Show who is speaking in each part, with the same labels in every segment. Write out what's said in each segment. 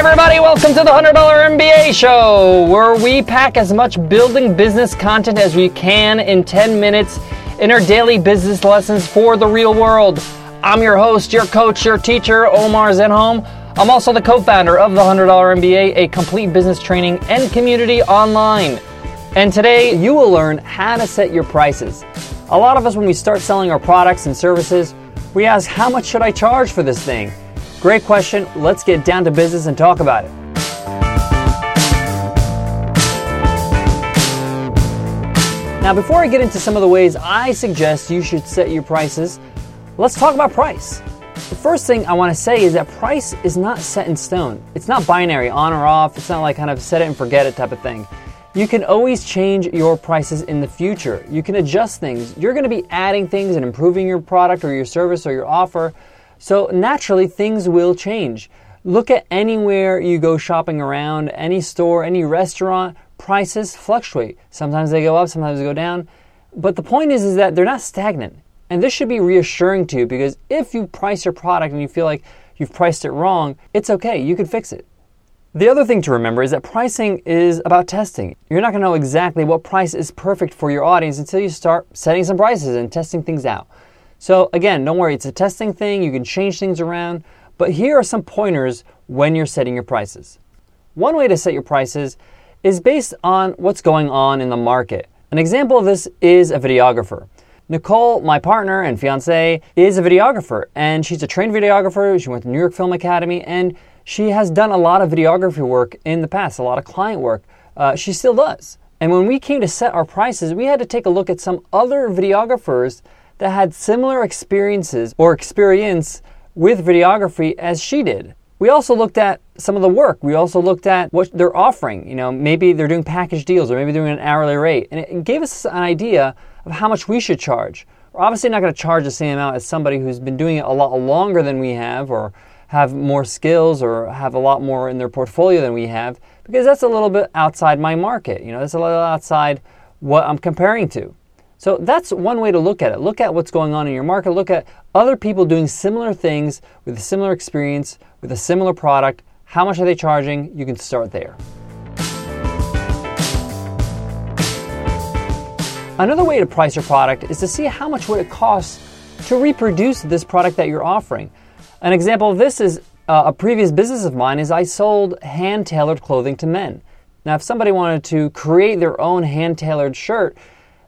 Speaker 1: everybody, welcome to the $100 MBA show, where we pack as much building business content as we can in 10 minutes in our daily business lessons for the real world. I'm your host, your coach, your teacher, Omar Zenhom. I'm also the co founder of the $100 MBA, a complete business training and community online. And today you will learn how to set your prices. A lot of us, when we start selling our products and services, we ask, How much should I charge for this thing? Great question. Let's get down to business and talk about it. Now, before I get into some of the ways I suggest you should set your prices, let's talk about price. The first thing I want to say is that price is not set in stone. It's not binary, on or off. It's not like kind of set it and forget it type of thing. You can always change your prices in the future. You can adjust things. You're going to be adding things and improving your product or your service or your offer so naturally, things will change. Look at anywhere you go shopping around, any store, any restaurant, prices fluctuate. Sometimes they go up, sometimes they go down. But the point is, is that they're not stagnant. And this should be reassuring to you because if you price your product and you feel like you've priced it wrong, it's okay, you can fix it. The other thing to remember is that pricing is about testing. You're not going to know exactly what price is perfect for your audience until you start setting some prices and testing things out. So again, don't worry, it's a testing thing, you can change things around, but here are some pointers when you're setting your prices. One way to set your prices is based on what's going on in the market. An example of this is a videographer. Nicole, my partner and fiance, is a videographer, and she's a trained videographer. She went to New York Film Academy, and she has done a lot of videography work in the past, a lot of client work. Uh, she still does. And when we came to set our prices, we had to take a look at some other videographers that had similar experiences or experience with videography as she did. We also looked at some of the work. We also looked at what they're offering. You know, maybe they're doing package deals or maybe they're doing an hourly rate. And it gave us an idea of how much we should charge. We're obviously not going to charge the same amount as somebody who's been doing it a lot longer than we have or have more skills or have a lot more in their portfolio than we have because that's a little bit outside my market. You know, that's a little outside what I'm comparing to. So that's one way to look at it. Look at what's going on in your market. Look at other people doing similar things with a similar experience, with a similar product. How much are they charging? You can start there. Another way to price your product is to see how much would it cost to reproduce this product that you're offering. An example of this is uh, a previous business of mine is I sold hand-tailored clothing to men. Now, if somebody wanted to create their own hand-tailored shirt,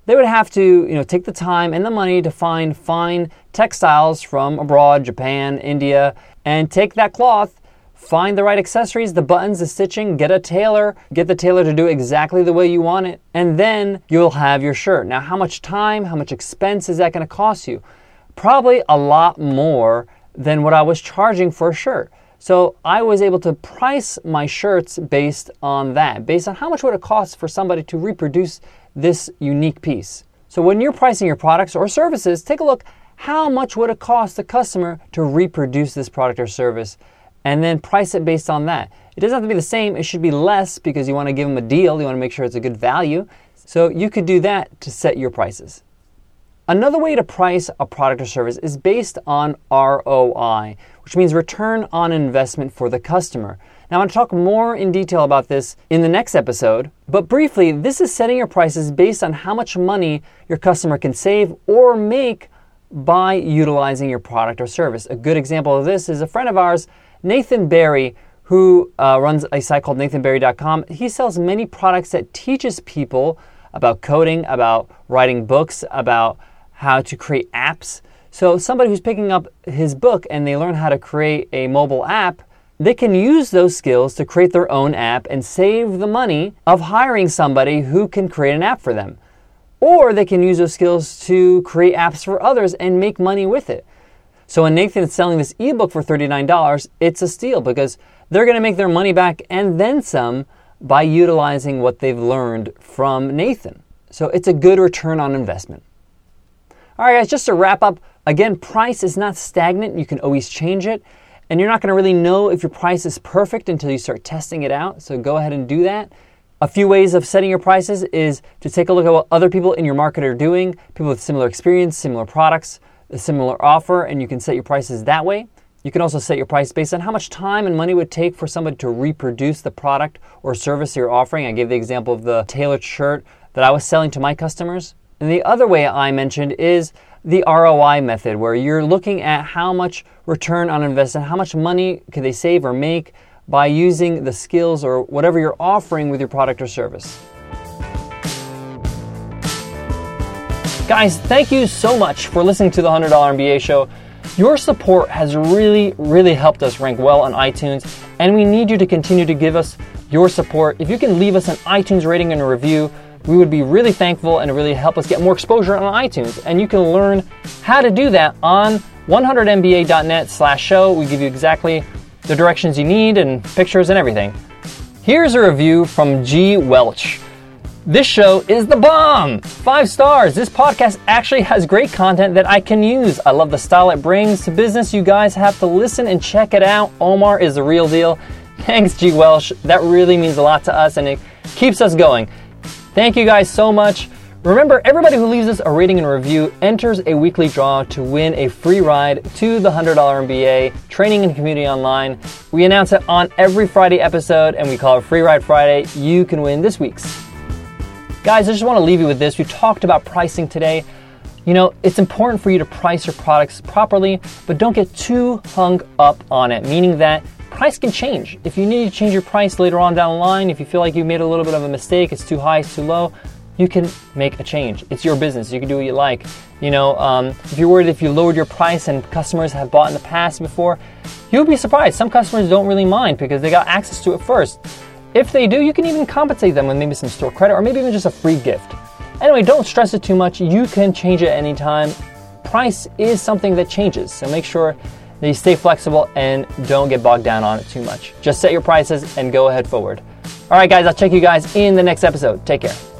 Speaker 1: they would have to you know take the time and the money to find fine textiles from abroad japan india and take that cloth find the right accessories the buttons the stitching get a tailor get the tailor to do exactly the way you want it and then you'll have your shirt. Now how much time how much expense is that going to cost you? Probably a lot more than what i was charging for a shirt. So I was able to price my shirts based on that, based on how much would it cost for somebody to reproduce this unique piece. So when you're pricing your products or services, take a look how much would it cost the customer to reproduce this product or service and then price it based on that. It doesn't have to be the same, it should be less because you want to give them a deal, you want to make sure it's a good value. So you could do that to set your prices. Another way to price a product or service is based on ROI, which means return on investment for the customer. Now, I want to talk more in detail about this in the next episode, but briefly, this is setting your prices based on how much money your customer can save or make by utilizing your product or service. A good example of this is a friend of ours, Nathan Barry, who uh, runs a site called nathanbarry.com. He sells many products that teaches people about coding, about writing books, about how to create apps. So somebody who's picking up his book and they learn how to create a mobile app, they can use those skills to create their own app and save the money of hiring somebody who can create an app for them. Or they can use those skills to create apps for others and make money with it. So when Nathan is selling this ebook for $39, it's a steal because they're going to make their money back and then some by utilizing what they've learned from Nathan. So it's a good return on investment. All right, guys, just to wrap up, again, price is not stagnant. You can always change it. And you're not going to really know if your price is perfect until you start testing it out. So go ahead and do that. A few ways of setting your prices is to take a look at what other people in your market are doing, people with similar experience, similar products, a similar offer, and you can set your prices that way. You can also set your price based on how much time and money it would take for somebody to reproduce the product or service you're offering. I gave the example of the tailored shirt that I was selling to my customers. And the other way I mentioned is the ROI method, where you're looking at how much return on investment, how much money could they save or make by using the skills or whatever you're offering with your product or service. Guys, thank you so much for listening to the $100 MBA show. Your support has really, really helped us rank well on iTunes, and we need you to continue to give us your support. If you can leave us an iTunes rating and a review, we would be really thankful and really help us get more exposure on iTunes. And you can learn how to do that on 100mba.net slash show. We give you exactly the directions you need and pictures and everything. Here's a review from G. Welch. This show is the bomb! Five stars! This podcast actually has great content that I can use. I love the style it brings to business. You guys have to listen and check it out. Omar is the real deal. Thanks, G. Welsh. That really means a lot to us and it keeps us going. Thank you guys so much. Remember, everybody who leaves us a rating and review enters a weekly draw to win a free ride to the $100 MBA training and community online. We announce it on every Friday episode and we call it Free Ride Friday. You can win this week's. Guys, I just want to leave you with this. We talked about pricing today. You know, it's important for you to price your products properly, but don't get too hung up on it, meaning that price can change. If you need to change your price later on down the line, if you feel like you made a little bit of a mistake, it's too high, it's too low, you can make a change. It's your business. You can do what you like. You know, um, if you're worried if you lowered your price and customers have bought in the past before, you'll be surprised. Some customers don't really mind because they got access to it first. If they do, you can even compensate them with maybe some store credit or maybe even just a free gift. Anyway, don't stress it too much. You can change it anytime. Price is something that changes, so make sure you stay flexible and don't get bogged down on it too much. Just set your prices and go ahead forward. All right, guys, I'll check you guys in the next episode. Take care.